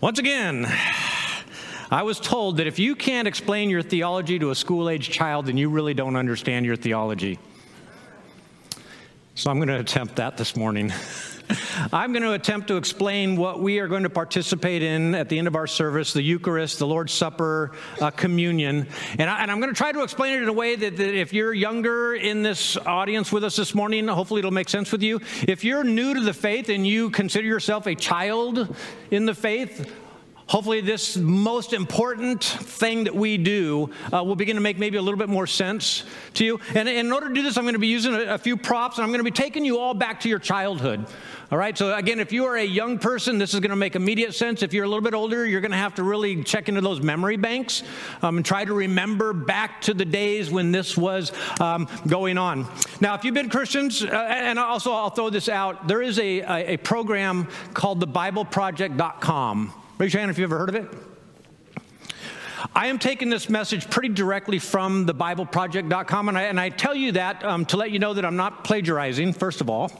Once again, I was told that if you can't explain your theology to a school age child, then you really don't understand your theology. So I'm going to attempt that this morning. I'm going to attempt to explain what we are going to participate in at the end of our service the Eucharist, the Lord's Supper, uh, communion. And, I, am going to try to explain it in a way that, that if you're younger in this audience with us this morning, hopefully it'll make sense with you. If you're new to the faith and you consider yourself a child in the faith, Hopefully, this most important thing that we do uh, will begin to make maybe a little bit more sense to you. And in order to do this, I'm going to be using a, a, few props and I'm going to be taking you all back to your childhood. All right, so again, if you are a young person, this is going to make immediate sense. If you're a little bit older, you're going to have to really check into those memory banks um, and try to remember back to the days when this was um, going on. Now, if you've been Christians, uh, and also I'll throw this out, there is a, a, a program called thebibleproject.com. Raise your hand if you've ever heard of it. I am taking this message pretty directly from the BibleProject.com, and I, and I tell you that um, to let you know that I'm not plagiarizing, first of all.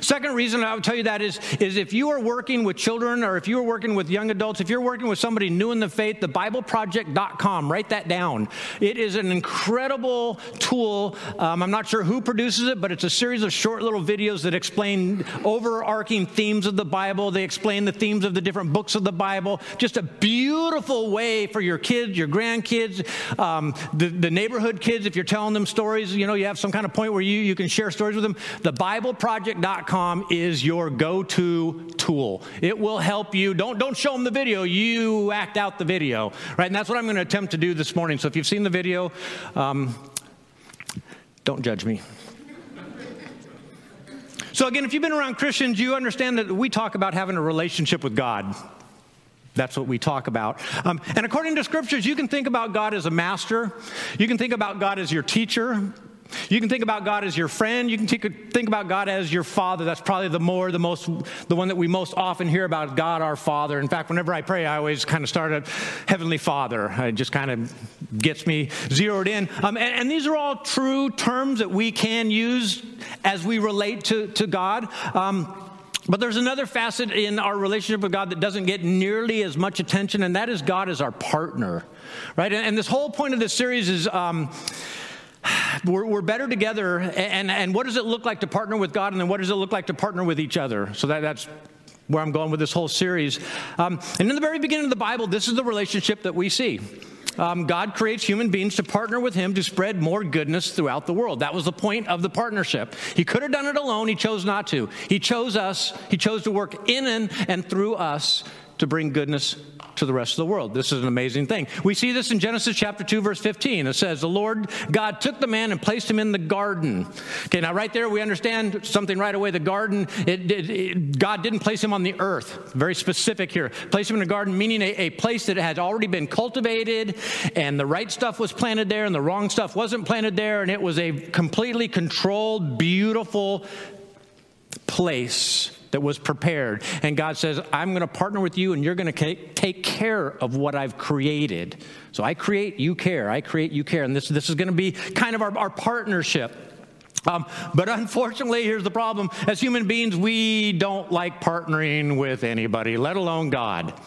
Second reason I would tell you that is, is if you are working with children or if you are working with young adults, if you're working with somebody new in the faith, the BibleProject.com, write that down. It is an incredible tool. Um, I'm not sure who produces it, but it's a series of short little videos that explain overarching themes of the Bible. They explain the themes of the different books of the Bible. Just a beautiful way for your kids kids, your grandkids, um, the, the neighborhood kids, if you're telling them stories, you know, you have some kind of point where you, you can share stories with them. The BibleProject.com is your go to tool. It will help you. Don't, don't show them the video, you act out the video, right? And that's what I'm going to attempt to do this morning. So if you've seen the video, um, don't judge me. So, again, if you've been around Christians, you understand that we talk about having a relationship with God. That's what we talk about. Um, and according to scriptures, you can think about God as a master. You can think about God as your teacher. You can think about God as your friend. You can think about God as your father. That's probably the more, the most, the one that we most often hear about God, our Father. In fact, whenever I pray, I always kind of start at Heavenly Father. It just kind of gets me zeroed in. Um, and, and, these are all true terms that we can use as we relate to, to God. Um, but there's another facet in our relationship with God that doesn't get nearly as much attention, and that is God as our partner, right? And, and this whole point of this series is um, we're, we're, better together. And, and what does it look like to partner with God, and then what does it look like to partner with each other? So that, that's where I'm going with this whole series. Um, and in the very beginning of the Bible, this is the relationship that we see um, God creates human beings to partner with Him to spread more goodness throughout the world. That was the point of the partnership. He could have done it alone, He chose not to. He chose us, He chose to work in and, and through us to bring goodness to the rest of the world. This is an amazing thing. We see this in Genesis chapter 2, verse 15. It says, The Lord God took the man and placed him in the garden. Okay, now right there we understand something right away. The garden, it, it, it, God didn't place him on the earth. Very specific here. Place him in a garden, meaning a, a place that had already been cultivated, and the right stuff was planted there, and the wrong stuff wasn't planted there, and it was a completely controlled, beautiful place that was prepared. And God says, I'm going to partner with you and you're going to take care of what I've created. So I create, you care. I create, you care. And this, this is going to be kind of our, our partnership. Um, but unfortunately, here's the problem. As human beings, we don't like partnering with anybody, let alone God.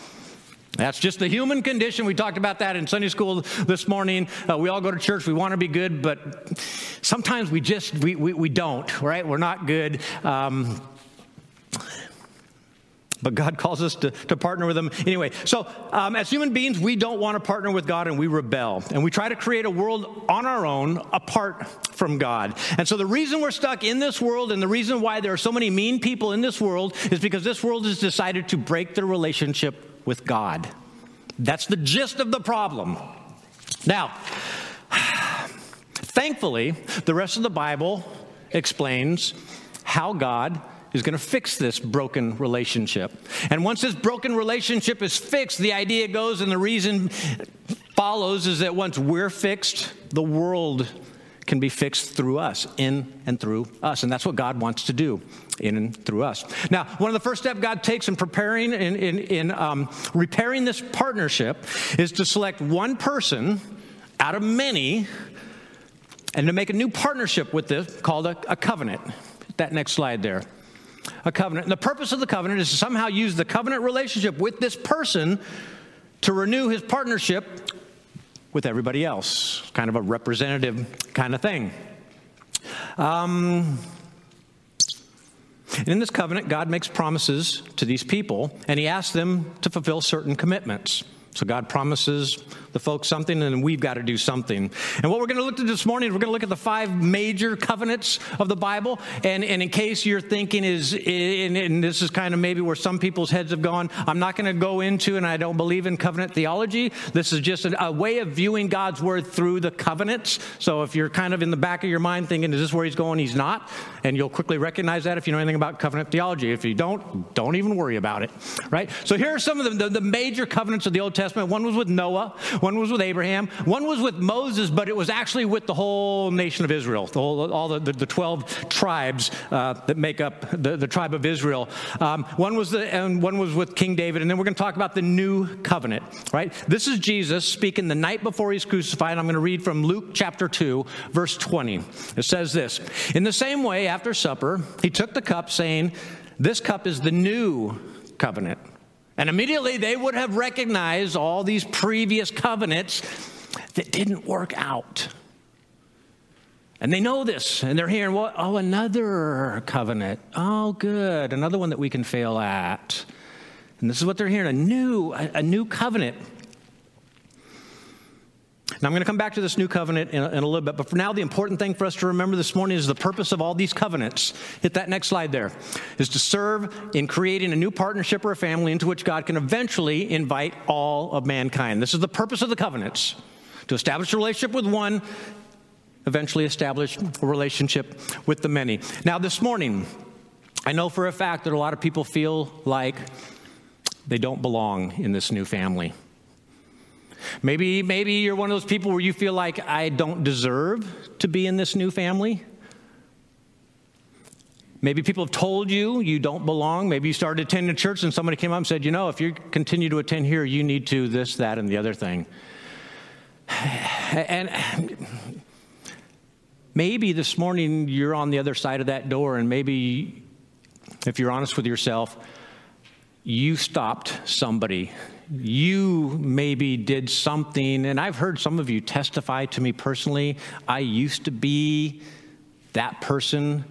That's just the human condition. We talked about that in Sunday school this morning. Uh, we all go to church. We want to be good, but sometimes we just we, we, we don't. Right? We're not good. Um, but God calls us to, to partner with Him anyway. So, um, as human beings, we don't want to partner with God and we rebel. And we try to create a world on our own apart from God. And so, the reason we're stuck in this world and the reason why there are so many mean people in this world is because this world has decided to break their relationship with God. That's the gist of the problem. Now, thankfully, the rest of the Bible explains how God is going to fix this broken relationship. And once this broken relationship is fixed, the idea goes and the reason follows is that once we're fixed, the world can be fixed through us, in and through us. And that's what God wants to do in and through us. Now, one of the first steps God takes in preparing, in, in, in um, repairing this partnership is to select one person out of many and to make a new partnership with this called a, a covenant. That next slide there. A covenant. And the purpose of the covenant is to somehow use the covenant relationship with this person to renew his partnership with everybody else. Kind of a representative kind of thing. Um, and in this covenant, God makes promises to these people, and He asks them to fulfill certain commitments. So God promises the folks something, and we've got to do something. And what we're going to look at this morning, is we're going to look at the five major covenants of the Bible. And, and in case you're thinking is, and, and this is kind of maybe where some people's heads have gone, I'm not going to go into, and I don't believe in covenant theology. This is just a, a way of viewing God's word through the covenants. So if you're kind of in the back of your mind thinking, is this where he's going? He's not. And you'll quickly recognize that if you know anything about covenant theology. If you don't, don't even worry about it. Right? So here are some of the, the, the major covenants of the Old Testament. One was with Noah. One was with Abraham. One was with Moses, but it was actually with the whole nation of Israel, the whole, all the, the, the 12 tribes uh, that make up the, the tribe of Israel. Um, one was the, and one was with King David, and then we're going to talk about the new covenant, right? This is Jesus speaking the night before he's crucified. I'm going to read from Luke chapter 2, verse 20. It says this In the same way, after supper, he took the cup, saying, This cup is the new covenant and immediately they would have recognized all these previous covenants that didn't work out. And they know this, and they're hearing, well, oh, another covenant. Oh, good, another one that we can fail at. And this is what they're hearing a new, a, a new covenant. Now, I'm going to come back to this new covenant in a, in a, little bit, but for now, the important thing for us to remember this morning is the purpose of all these covenants. Hit that next slide there. Is to serve in creating a new partnership or a family into which God can eventually invite all of mankind. This is the purpose of the covenants to establish a relationship with one, eventually establish a relationship with the many. Now, this morning, I know for a fact that a lot of people feel like they don't belong in this new family. Maybe, maybe you're one of those people where you feel like I don't deserve to be in this new family. Maybe people have told you you don't belong. Maybe you started attending church and somebody came up and said, you know, if you continue to attend here, you need to this, that, and the other thing. And maybe this morning you're on the other side of that door, and maybe if you're honest with yourself, you stopped somebody you maybe did something, and I've heard some of you testify to me personally. I used to be that person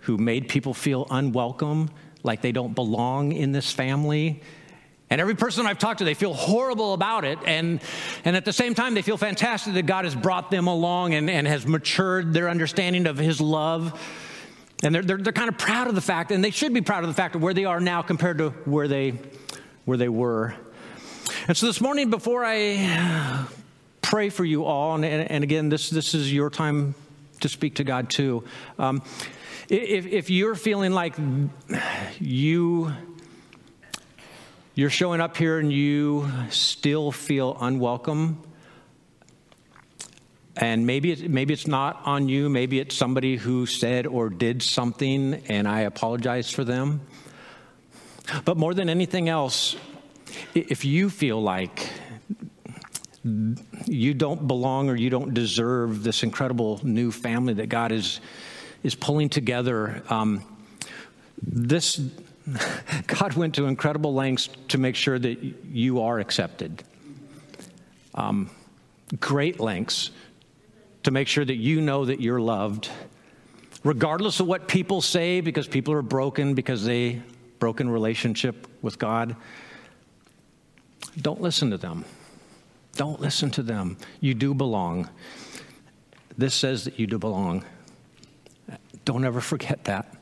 who made people feel unwelcome, like they don't belong in this family. And every person I've talked to, they feel horrible about it. And, and at the same time, they feel fantastic that God has brought them along and, and has matured their understanding of His love. And they're, they're, they're kind of proud of the fact, and they should be proud of the fact of where they are now compared to where they, where they were. And so this morning, before I pray for you all, and, and again, this, this is your time to speak to God too. Um, if, if you're feeling like you you're showing up here and you still feel unwelcome and maybe it, maybe it's not on you maybe it's somebody who said or did something and i apologize for them but more than anything else if you feel like you don't belong or you don't deserve this incredible new family that God is, is pulling together, um, this God went to incredible lengths to make sure that you are accepted. Um, great lengths to make sure that you know that you're loved, regardless of what people say, because people are broken, because they broken relationship with God. Don't listen to them. Don't listen to them. You do belong. This says that you do belong. Don't ever forget that.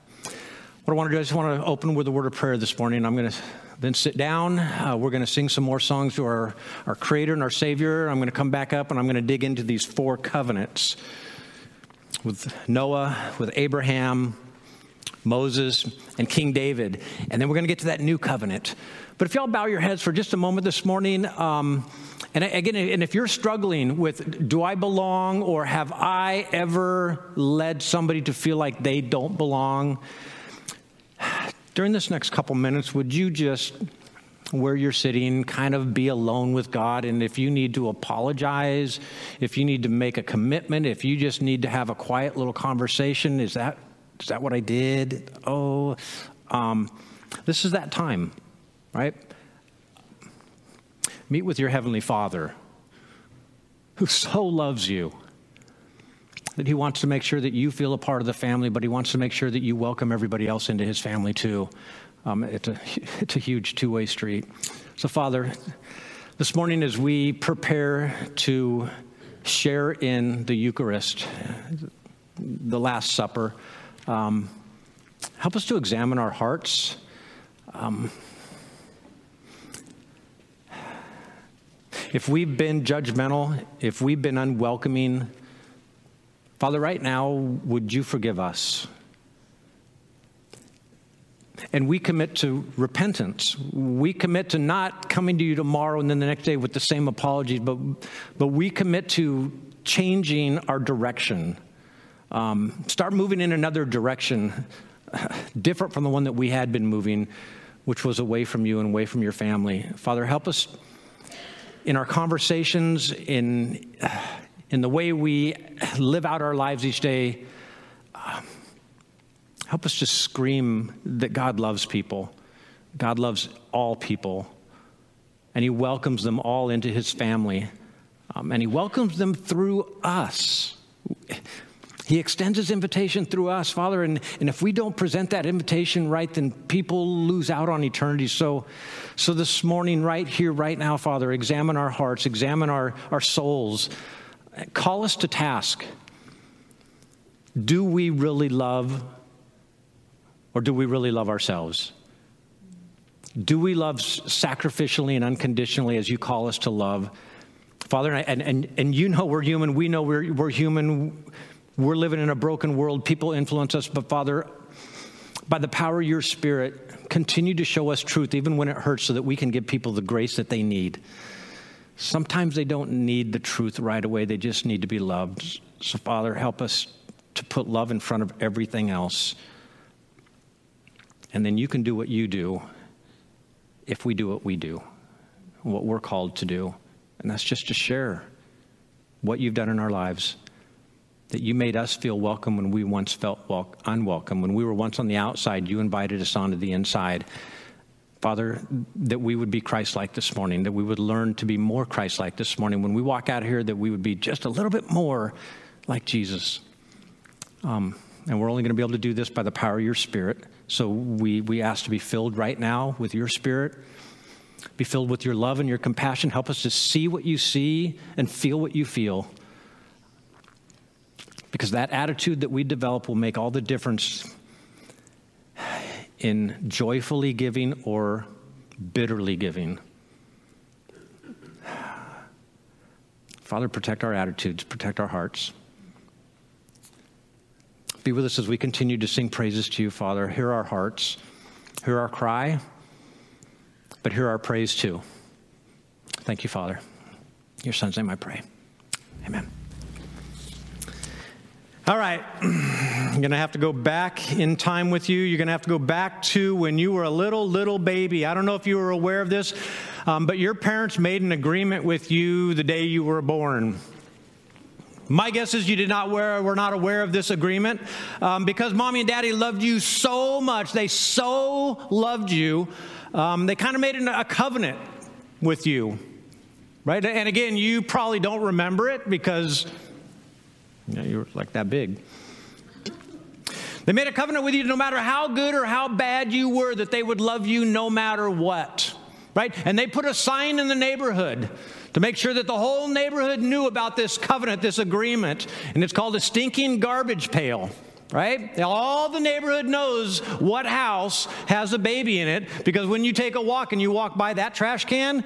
What I want to do, I just want to open with a word of prayer this morning. I'm going to then sit down. Uh, we're going to sing some more songs to our, our Creator and our Savior. I'm going to come back up and I'm going to dig into these four covenants with Noah, with Abraham, Moses, and King David. And then we're going to get to that new covenant but if y'all bow your heads for just a moment this morning, um, and again, and if you're struggling with, do I belong or have I ever led somebody to feel like they don't belong? During this next couple minutes, would you just, where you're sitting, kind of be alone with God? And if you need to apologize, if you need to make a commitment, if you just need to have a quiet little conversation, is that is that what I did? Oh, um, this is that time, right? Meet with your Heavenly Father who so loves you that he wants to make sure that you feel a part of the family, but he wants to make sure that you welcome everybody else into his family too. Um, it's, a, it's a huge two way street. So, Father, this morning as we prepare to share in the Eucharist, the Last Supper, um, help us to examine our hearts. Um, if we've been judgmental, if we've been unwelcoming, Father, right now, would you forgive us? And we commit to repentance. We commit to not coming to you tomorrow and then the next day with the same apologies, but, but we commit to changing our direction. Um, start moving in another direction, different from the one that we had been moving, which was away from you and away from your family. Father, help us in our conversations, in in the way we live out our lives each day, uh, help us just scream that God loves people. God loves all people, and He welcomes them all into His family, um, and He welcomes them through us. He extends his invitation through us, Father, and, and if we don't present that invitation right, then people lose out on eternity. So, so this morning, right here, right now, Father, examine our hearts, examine our, our souls, call us to task. Do we really love, or do we really love ourselves? Do we love sacrificially and unconditionally as you call us to love? Father, and, and, and you know we're human. We know we're, we're human. We're living in a broken world. People influence us. But Father, by the power of your Spirit, continue to show us truth, even when it hurts, so that we can give people the grace that they need. Sometimes they don't need the truth right away, they just need to be loved. So, Father, help us to put love in front of everything else. And then you can do what you do if we do what we do, what we're called to do. And that's just to share what you've done in our lives. That you made us feel welcome when we once felt unwelcome. When we were once on the outside, you invited us onto the inside. Father, that we would be Christ like this morning, that we would learn to be more Christ like this morning. When we walk out here, that we would be just a little bit more like Jesus. Um, and we're only going to be able to do this by the power of your Spirit. So we, we ask to be filled right now with your Spirit, be filled with your love and your compassion. Help us to see what you see and feel what you feel. Because that attitude that we develop will make all the difference in joyfully giving or bitterly giving. Father, protect our attitudes, protect our hearts. Be with us as we continue to sing praises to you, Father. Hear our hearts, hear our cry, but hear our praise too. Thank you, Father. In your son's name I pray. Amen. All right. I'm going to have to go back in time with you. You're going to have to go back to when you were a little, little baby. I don't know if you were aware of this, um, but your parents made an agreement with you the day you were born. My guess is you did not wear, were not aware of this agreement um, because mommy and daddy loved you so much. They so loved you. Um, they kind of made a covenant with you, right? And again, you probably don't remember it because you, know, you were like that big. They made a covenant with you no matter how good or how bad you were, that they would love you no matter what, right? And they put a sign in the neighborhood to make sure that the whole neighborhood knew about this covenant, this agreement. And it's called a stinking garbage pail right? All the neighborhood knows what house has a baby in it because when you take a walk and you walk by that trash can,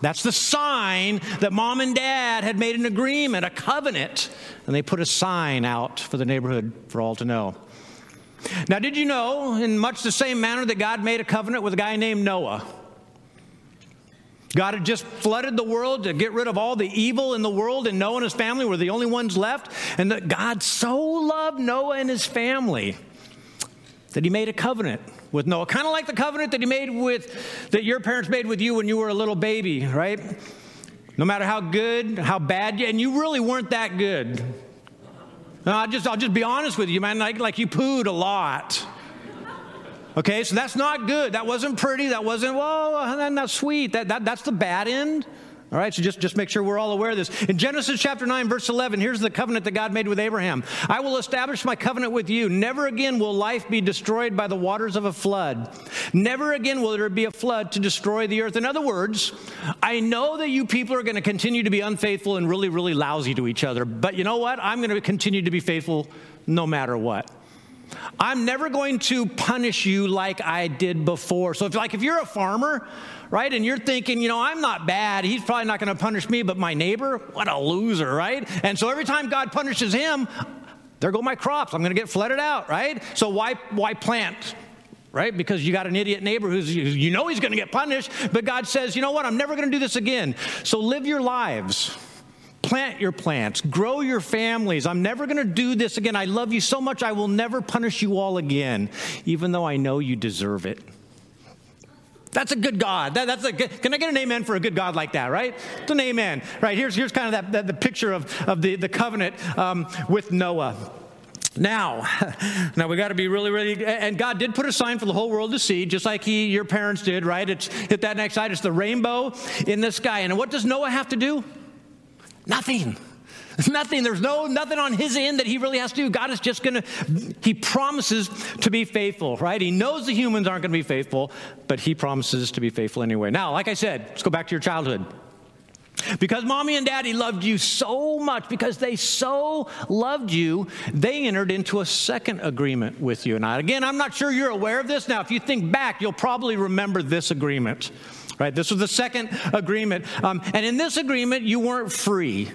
that's the sign that mom and dad had made an agreement, a covenant, and they put a sign out for the neighborhood for all to know. Now, did you know, in much the same manner that God made a covenant with a guy named Noah? God had just flooded the world to get rid of all the evil in the world, and Noah and his family were the only ones left. And that God so loved Noah and his family that he made a covenant with Noah, kind of like the covenant that he made with, that your parents made with you when you were a little baby, right? No matter how good, how bad, you, and you really weren't that good. I'll just, I'll just be honest with you, man. Like, like you pooed a lot. Okay, so that's not good. That wasn't pretty. That wasn't, well, that's not sweet. That, that, that's the bad end. All right, so just, just make sure we're all aware of this. In Genesis chapter 9, verse 11, here's the covenant that God made with Abraham I will establish my covenant with you. Never again will life be destroyed by the waters of a flood. Never again will there be a flood to destroy the earth. In other words, I know that you people are going to continue to be unfaithful and really, really lousy to each other, but you know what? I'm going to continue to be faithful no matter what. I'm never going to punish you like I did before. So, if, like, if you're a farmer, right, and you're thinking, you know, I'm not bad, he's probably not going to punish me, but my neighbor, what a loser, right? And so every time God punishes him, there go my crops. I'm going to get flooded out, right? So why why plant? Right? Because you got an idiot neighbor who's you know he's going to get punished, but God says, "You know what? I'm never going to do this again." So live your lives Plant your plants, grow your families. I'm never going to do this again. I love you so much, I will never punish you all again, even though I know you deserve it. That's a good God. That, that's a good, can I get an amen for a good God like that, right? It's an amen. Right, here's, here's kind of that, that the picture of, of the, the covenant um, with Noah. Now, now we got to be really, really, and God did put a sign for the whole world to see, just like He, your parents did, right? It's hit that next slide. It's the rainbow in the sky. And what does Noah have to do? Nothing. Nothing. There's no nothing on his end that he really has to do. God is just to, he promises to be faithful, right? He knows the humans aren't to be faithful, but he promises to be faithful anyway. Now, like I said, let's go back to your childhood. Because mommy and daddy loved you so much, because they so loved you, they entered into a second agreement with you. And I, again, I'm not sure you're aware of this. Now, if you think back, you'll probably remember this agreement right? This was the second agreement. Um, and in this agreement, you weren't free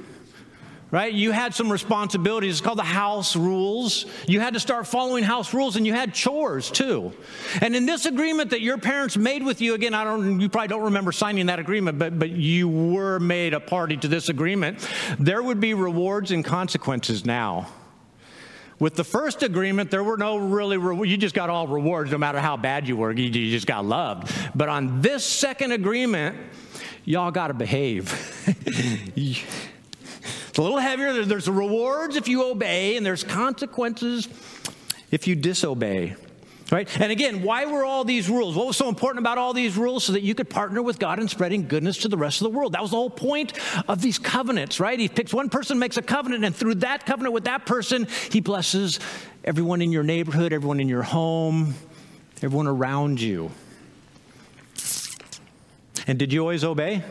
right? You had some responsibilities. It's called the house rules. You had to start following house rules, and you had chores too. And in this agreement that your parents made with you, again, I don't, you probably don't remember signing that agreement, but but you were made a party to this agreement. There would be rewards and consequences now. With the first agreement, there were no really, re- you just got all rewards no matter how bad you were. You, you just got loved. But on this second agreement, y'all got to behave. it's a little heavier. There's rewards if you obey, and there's consequences if you disobey. Right? And again, why were all these rules? What was so important about all these rules? So that you could partner with God in spreading goodness to the rest of the world. That was the whole point of these covenants, right? He picks one person, makes a covenant, and through that covenant with that person, he blesses everyone in your neighborhood, everyone in your home, everyone around you. And did you always obey?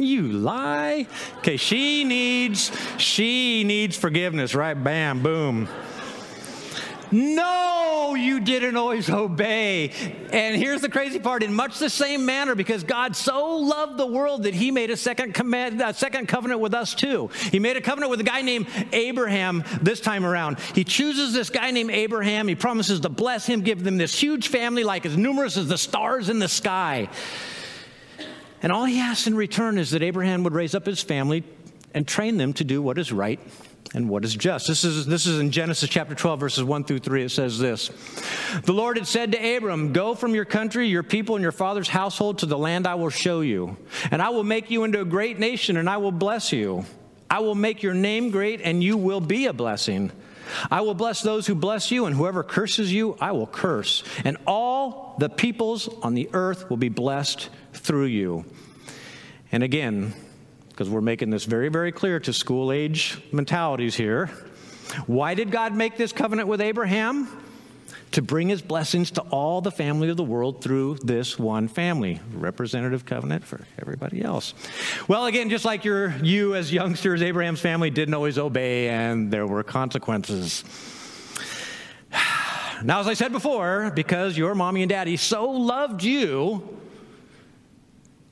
You lie. Okay, she needs she needs forgiveness, right? Bam, boom. No, you didn't always obey. And here's the crazy part in much the same manner, because God so loved the world that he made a second, command, a second covenant with us too. He made a covenant with a guy named Abraham this time around. He chooses this guy named Abraham. He promises to bless him, give them this huge family, like as numerous as the stars in the sky. And all he asks in return is that Abraham would raise up his family and train them to do what is right and what is just. This is, this is in Genesis chapter 12, verses 1 through 3. It says this The Lord had said to Abram, Go from your country, your people, and your father's household to the land I will show you. And I will make you into a great nation, and I will bless you. I will make your name great, and you will be a blessing. I will bless those who bless you, and whoever curses you, I will curse. And all the peoples on the earth will be blessed through you. And again, because we're making this very, very clear to school age mentalities here. Why did God make this covenant with Abraham? To bring his blessings to all the family of the world through this one family. Representative covenant for everybody else. Well, again, just like your, you as youngsters, Abraham's family didn't always obey, and there were consequences. Now, as I said before, because your mommy and daddy so loved you,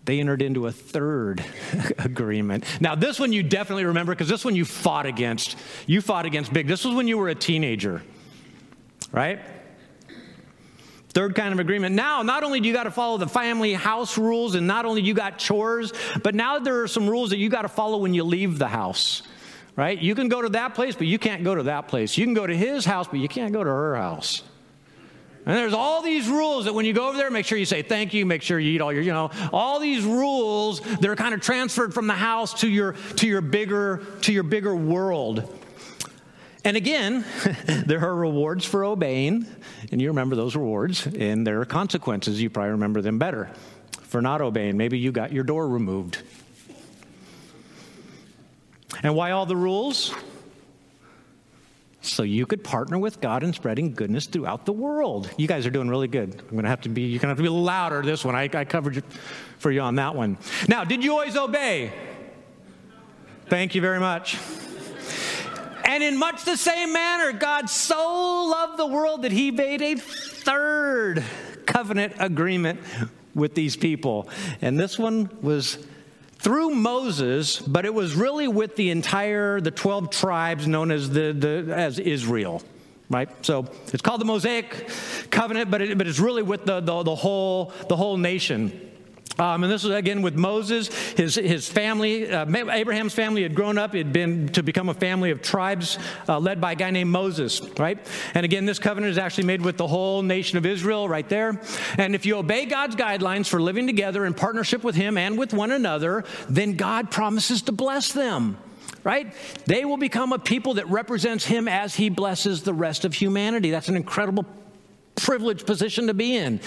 they entered into a third agreement. Now, this one you definitely remember because this one you fought against. You fought against big. This was when you were a teenager, right? Third kind of agreement. Now, not only do you got to follow the family house rules, and not only you got chores, but now there are some rules that you got to follow when you leave the house, right? You can go to that place, but you can't go to that place. You can go to his house, but you can't go to her house. And there's all these rules that when you go over there, make sure you say thank you, make sure you eat all your, you know, all these rules that are kind of transferred from the house to your to your bigger to your bigger world. And again, there are rewards for obeying, and you remember those rewards, and there are consequences. You probably remember them better for not obeying. Maybe you got your door removed. And why all the rules? So you could partner with God in spreading goodness throughout the world. You guys are doing really good. I'm going to have to be, you're going to have to be louder this one. I, I covered for you on that one. Now, did you always obey? Thank you very much. And in much the same manner, God so loved the world that he made a third covenant agreement with these people. And this one was through Moses, but it was really with the entire the 12 tribes known as the, the as Israel. Right? So it's called the Mosaic covenant, but, it, but it's really with the, the, the whole the whole nation. Um, and this was again with Moses. His, his family, uh, Abraham's family had grown up. It had been to become a family of tribes uh, led by a guy named Moses, right? And again, this covenant is actually made with the whole nation of Israel right there. And if you obey God's guidelines for living together in partnership with Him and with one another, then God promises to bless them right? They will become a people that represents him as he blesses the rest of humanity. That's an incredible privileged position to be in.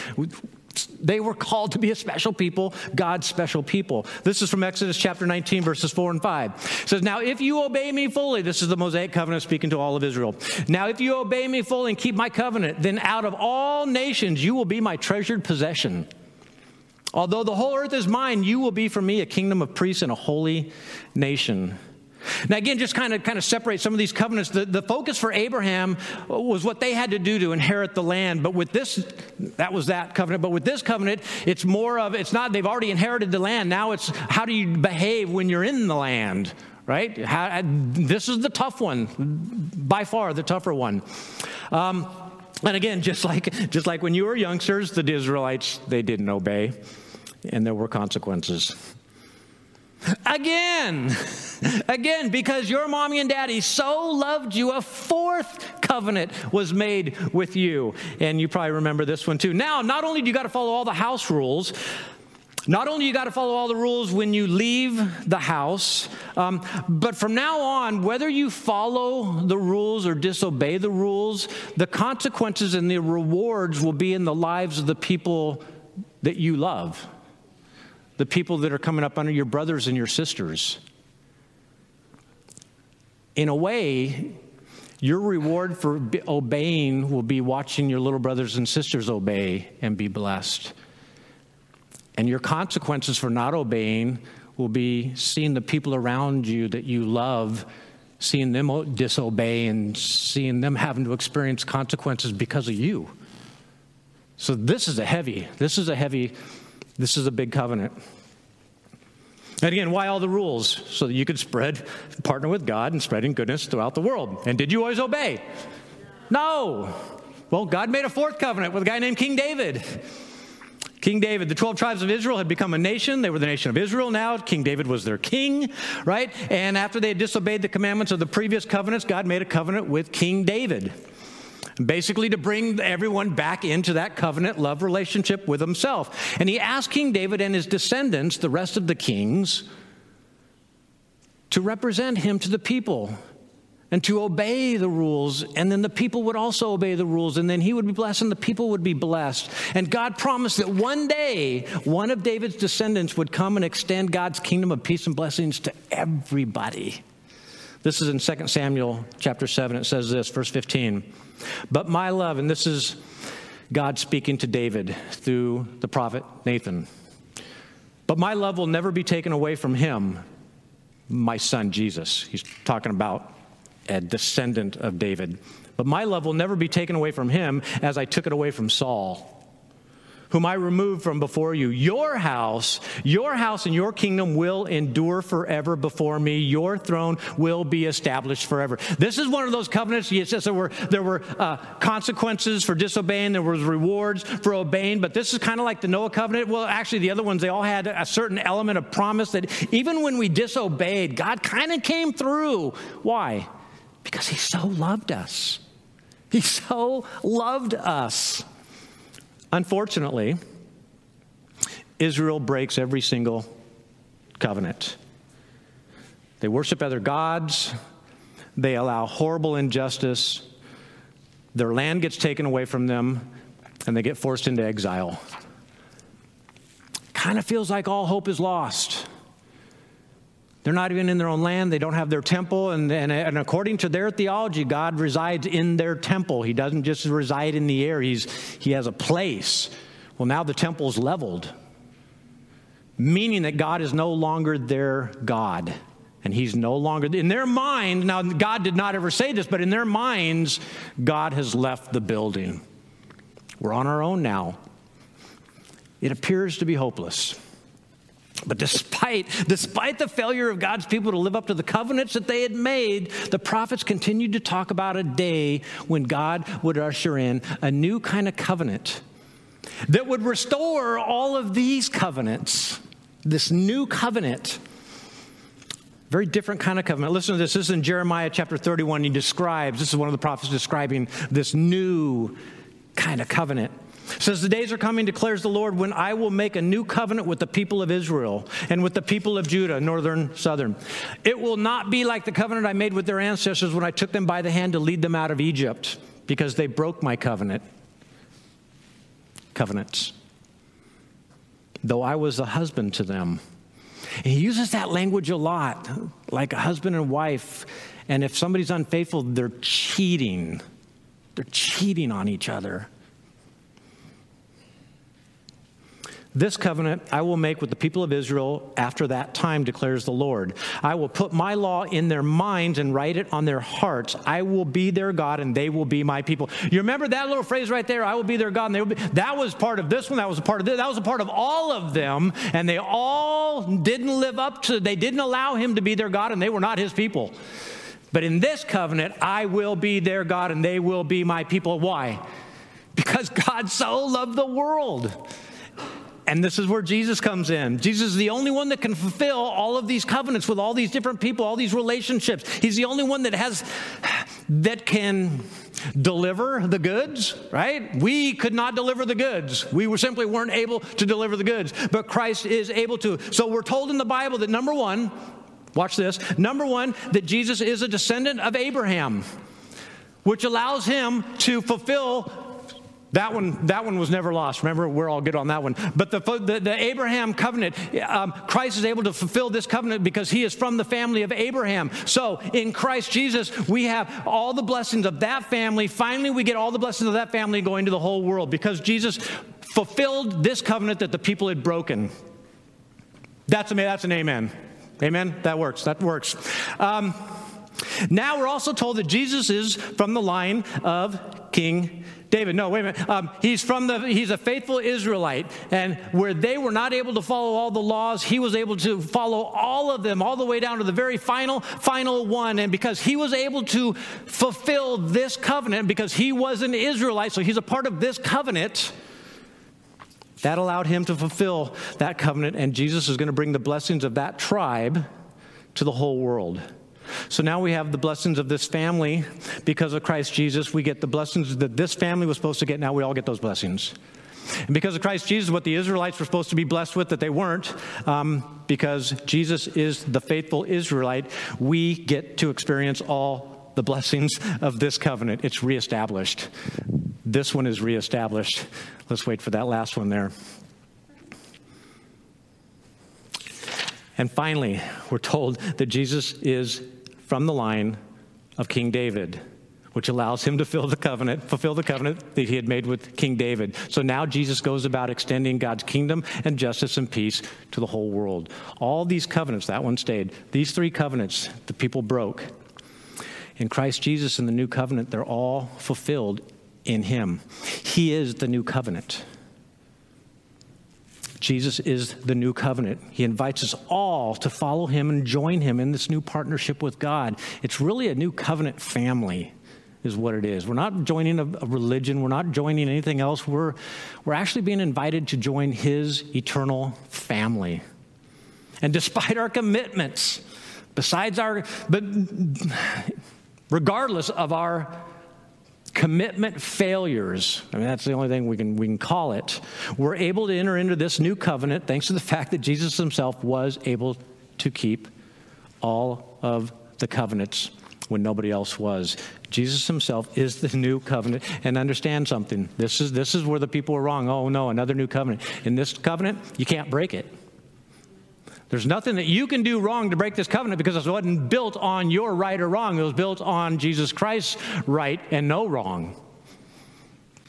They were called to be a special people, God's special people. This is from Exodus chapter 19, verses 4 and 5. It says, Now if you obey me fully, this is the Mosaic covenant speaking to all of Israel. Now if you obey me fully and keep my covenant, then out of all nations you will be my treasured possession. Although the whole earth is mine, you will be for me a kingdom of priests and a holy nation. Now, again, just kind of kind of separate some of these covenants. The, the focus for Abraham was what they had to do to inherit the land. But with this, that was that covenant. But with this covenant, it's more of it's not they've already inherited the land. Now it's how do you behave when you're in the land, right? How, this is the tough one, by far the tougher one. Um, and again, just like just like when you were youngsters, the Israelites they didn't obey, and there were consequences. Again, again, because your mommy and daddy so loved you, a fourth covenant was made with you. And you probably remember this one too. Now, not only do you got to follow all the house rules, not only you got to follow all the rules when you leave the house, um, but from now on, whether you follow the rules or disobey the rules, the consequences and the rewards will be in the lives of the people that you love the people that are coming up under your brothers and your sisters. In a way, your reward for obeying will be watching your little brothers and sisters obey and be blessed. And your consequences for not obeying will be seeing the people around you that you love, seeing them disobey, and seeing them having to experience consequences because of you. So, this is a heavy, this is a heavy this is a big covenant. And again, why all the rules? So that you could spread, partner with God and spreading goodness throughout the world. And did you always obey? No. Well, God made a fourth covenant with a guy named King David. King David, the 12 tribes of Israel had become a nation. They were the nation of Israel now. King David was their king, right? And after they had disobeyed the commandments of the previous covenants, God made a covenant with King David basically to bring everyone back into that covenant love relationship with himself. And he asked King David and his descendants, the rest of the kings, to represent him to the people and to obey the rules. And then the people would also obey the rules, and then he would be blessed and the people would be blessed. And God promised that one day, one of David's descendants would come and extend God's kingdom of peace and blessings to everybody. This is in 2 Samuel chapter 7. It says this, verse 15. But my love, and this is God speaking to David through the prophet Nathan. But my love will never be taken away from him, my son Jesus. He's talking about a descendant of David. But my love will never be taken away from him as I took it away from Saul whom I removed from before you. Your house, your house and your kingdom will endure forever before me. Your throne will be established forever. This is one of those covenants. Yes, there were, there were uh, consequences for disobeying, there was rewards for obeying, but this is kind of like the Noah covenant. Well, actually, the other ones, they all had a certain element of promise that even when we disobeyed, God kind of came through. Why? Because He so loved us. He so loved us. Unfortunately, Israel breaks every single covenant. They worship other gods. they allow horrible injustice, their land gets taken away from them, and they get forced into exile. Kind of feels like all hope is lost. They're not even in their own land. They don't have their temple. And, and, and, according to their theology, God resides in their temple. He doesn't just reside in the air, he's, He has a place. Well, now the temple's leveled, meaning that God is no longer their God. And He's no longer, in their mind, now God did not ever say this, but in their minds, God has left the building. We're on our own now. It appears to be hopeless. But despite, despite the failure of God's people to live up to the covenants that they had made, the prophets continued to talk about a day when God would usher in a new kind of covenant that would restore all of these covenants, this new covenant. Very different kind of covenant. Listen to this. This is in Jeremiah chapter 31. He describes, this is one of the prophets describing this new kind of covenant says, The days are coming, declares the Lord, when I will make a new covenant with the people of Israel and with the people of Judah, northern, southern. It will not be like the covenant I made with their ancestors when I took them by the hand to lead them out of Egypt, because they broke my covenant. Covenants. Though I was a husband to them. And he uses that language a lot, like a husband and wife. And if somebody's unfaithful, they're cheating. They're cheating on each other. This covenant I will make with the people of Israel after that time, declares the Lord. I will put my law in their minds and write it on their hearts. I will be their God and they will be my people. You remember that little phrase right there? I will be their God and they will be. That was part of this one. That was a part of this. That was a part of all of them. And they all didn't live up to, they didn't allow him to be their God and they were not his people. But in this covenant, I will be their God and they will be my people. Why? Because God so loved the world and this is where Jesus comes in. Jesus is the only one that can fulfill all of these covenants with all these different people, all these relationships. He's the only one that has that can deliver the goods, right? We could not deliver the goods. We were simply weren't able to deliver the goods, but Christ is able to. So we're told in the Bible that number 1, watch this. Number 1 that Jesus is a descendant of Abraham, which allows him to fulfill that one, that one was never lost. Remember, we're all good on that one. But the, the, the Abraham covenant, um, Christ is able to fulfill this covenant because he is from the family of Abraham. So in Christ Jesus, we have all the blessings of that family. Finally, we get all the blessings of that family going to the whole world because Jesus fulfilled this covenant that the people had broken. That's, a, that's an amen. Amen? That works. That works. Um, now we're also told that Jesus is from the line of King David, no, wait a minute. Um, he's from the, he's a faithful Israelite. And where they were not able to follow all the laws, he was able to follow all of them, all the way down to the very final, final one. And because he was able to fulfill this covenant, because he was an Israelite, so he's a part of this covenant, that allowed him to fulfill that covenant. And Jesus is going to bring the blessings of that tribe to the whole world. So now we have the blessings of this family because of Christ Jesus. We get the blessings that this family was supposed to get. Now we all get those blessings. And because of Christ Jesus, what the Israelites were supposed to be blessed with, that they weren't, um, because Jesus is the faithful Israelite, we get to experience all the blessings of this covenant. It's reestablished. This one is reestablished. Let's wait for that last one there. And finally, we're told that Jesus is from the line of King David, which allows him to fill the covenant, fulfill the covenant that he had made with King David. So now Jesus goes about extending God's kingdom and justice and peace to the whole world. All these covenants, that one stayed. These three covenants the people broke. In Christ Jesus in the new covenant, they're all fulfilled in him. He is the new covenant. Jesus is the new covenant. He invites us all to follow him and join him in this new partnership with God. It's really a new covenant family, is what it is. We're not joining a, a religion, we're not joining anything else. We're, we're actually being invited to join his eternal family. And despite our commitments, besides our, but regardless of our commitment failures, I mean, that's the only thing we can, we can call it, we're able to enter into this new covenant thanks to the fact that Jesus himself was able to keep all of the covenants when nobody else was. Jesus himself is the new covenant. And understand something. This is, this is where the people are wrong. Oh, no, another new covenant. In this covenant, you can't break it. There's nothing that you can do wrong to break this covenant because it wasn't built on your right or wrong. It was built on Jesus Christ's right and no wrong.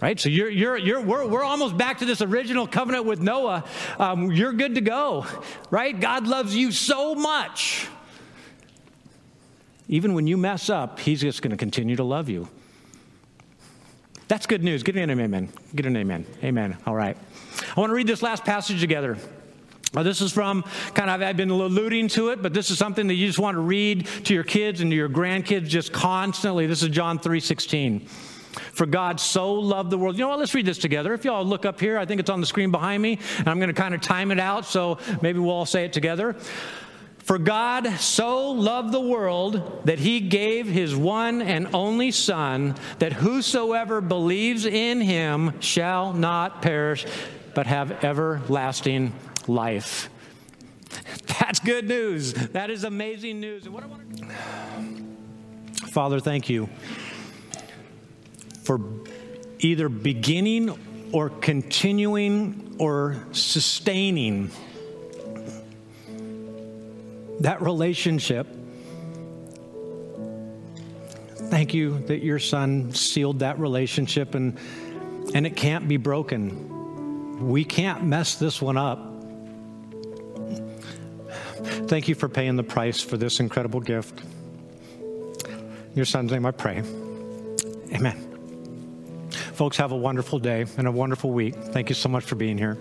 Right? So you're, you're, you're, we're, we're almost back to this original covenant with Noah. Um, you're good to go. Right? God loves you so much. Even when you mess up, He's just going to continue to love you. That's good news. Get an amen. Get an amen. Amen. All right. I want to read this last passage together. This is from kind of, I've been alluding to it, but this is something that you just want to read to your kids and to your grandkids just constantly. This is John 3 16. For God so loved the world. You know what? Let's read this together. If y'all look up here, I think it's on the screen behind me, and I'm going to kind of time it out, so maybe we'll all say it together. For God so loved the world that he gave his one and only Son, that whosoever believes in him shall not perish, but have everlasting life. That's good news. That is amazing news. And what I want to Father, thank you for either beginning or continuing or sustaining that relationship. Thank you that your son sealed that relationship and and it can't be broken. We can't mess this one up. Thank you for paying the price for this incredible gift. In your son's name I pray. Amen. Folks, have a wonderful day and a wonderful week. Thank you so much for being here.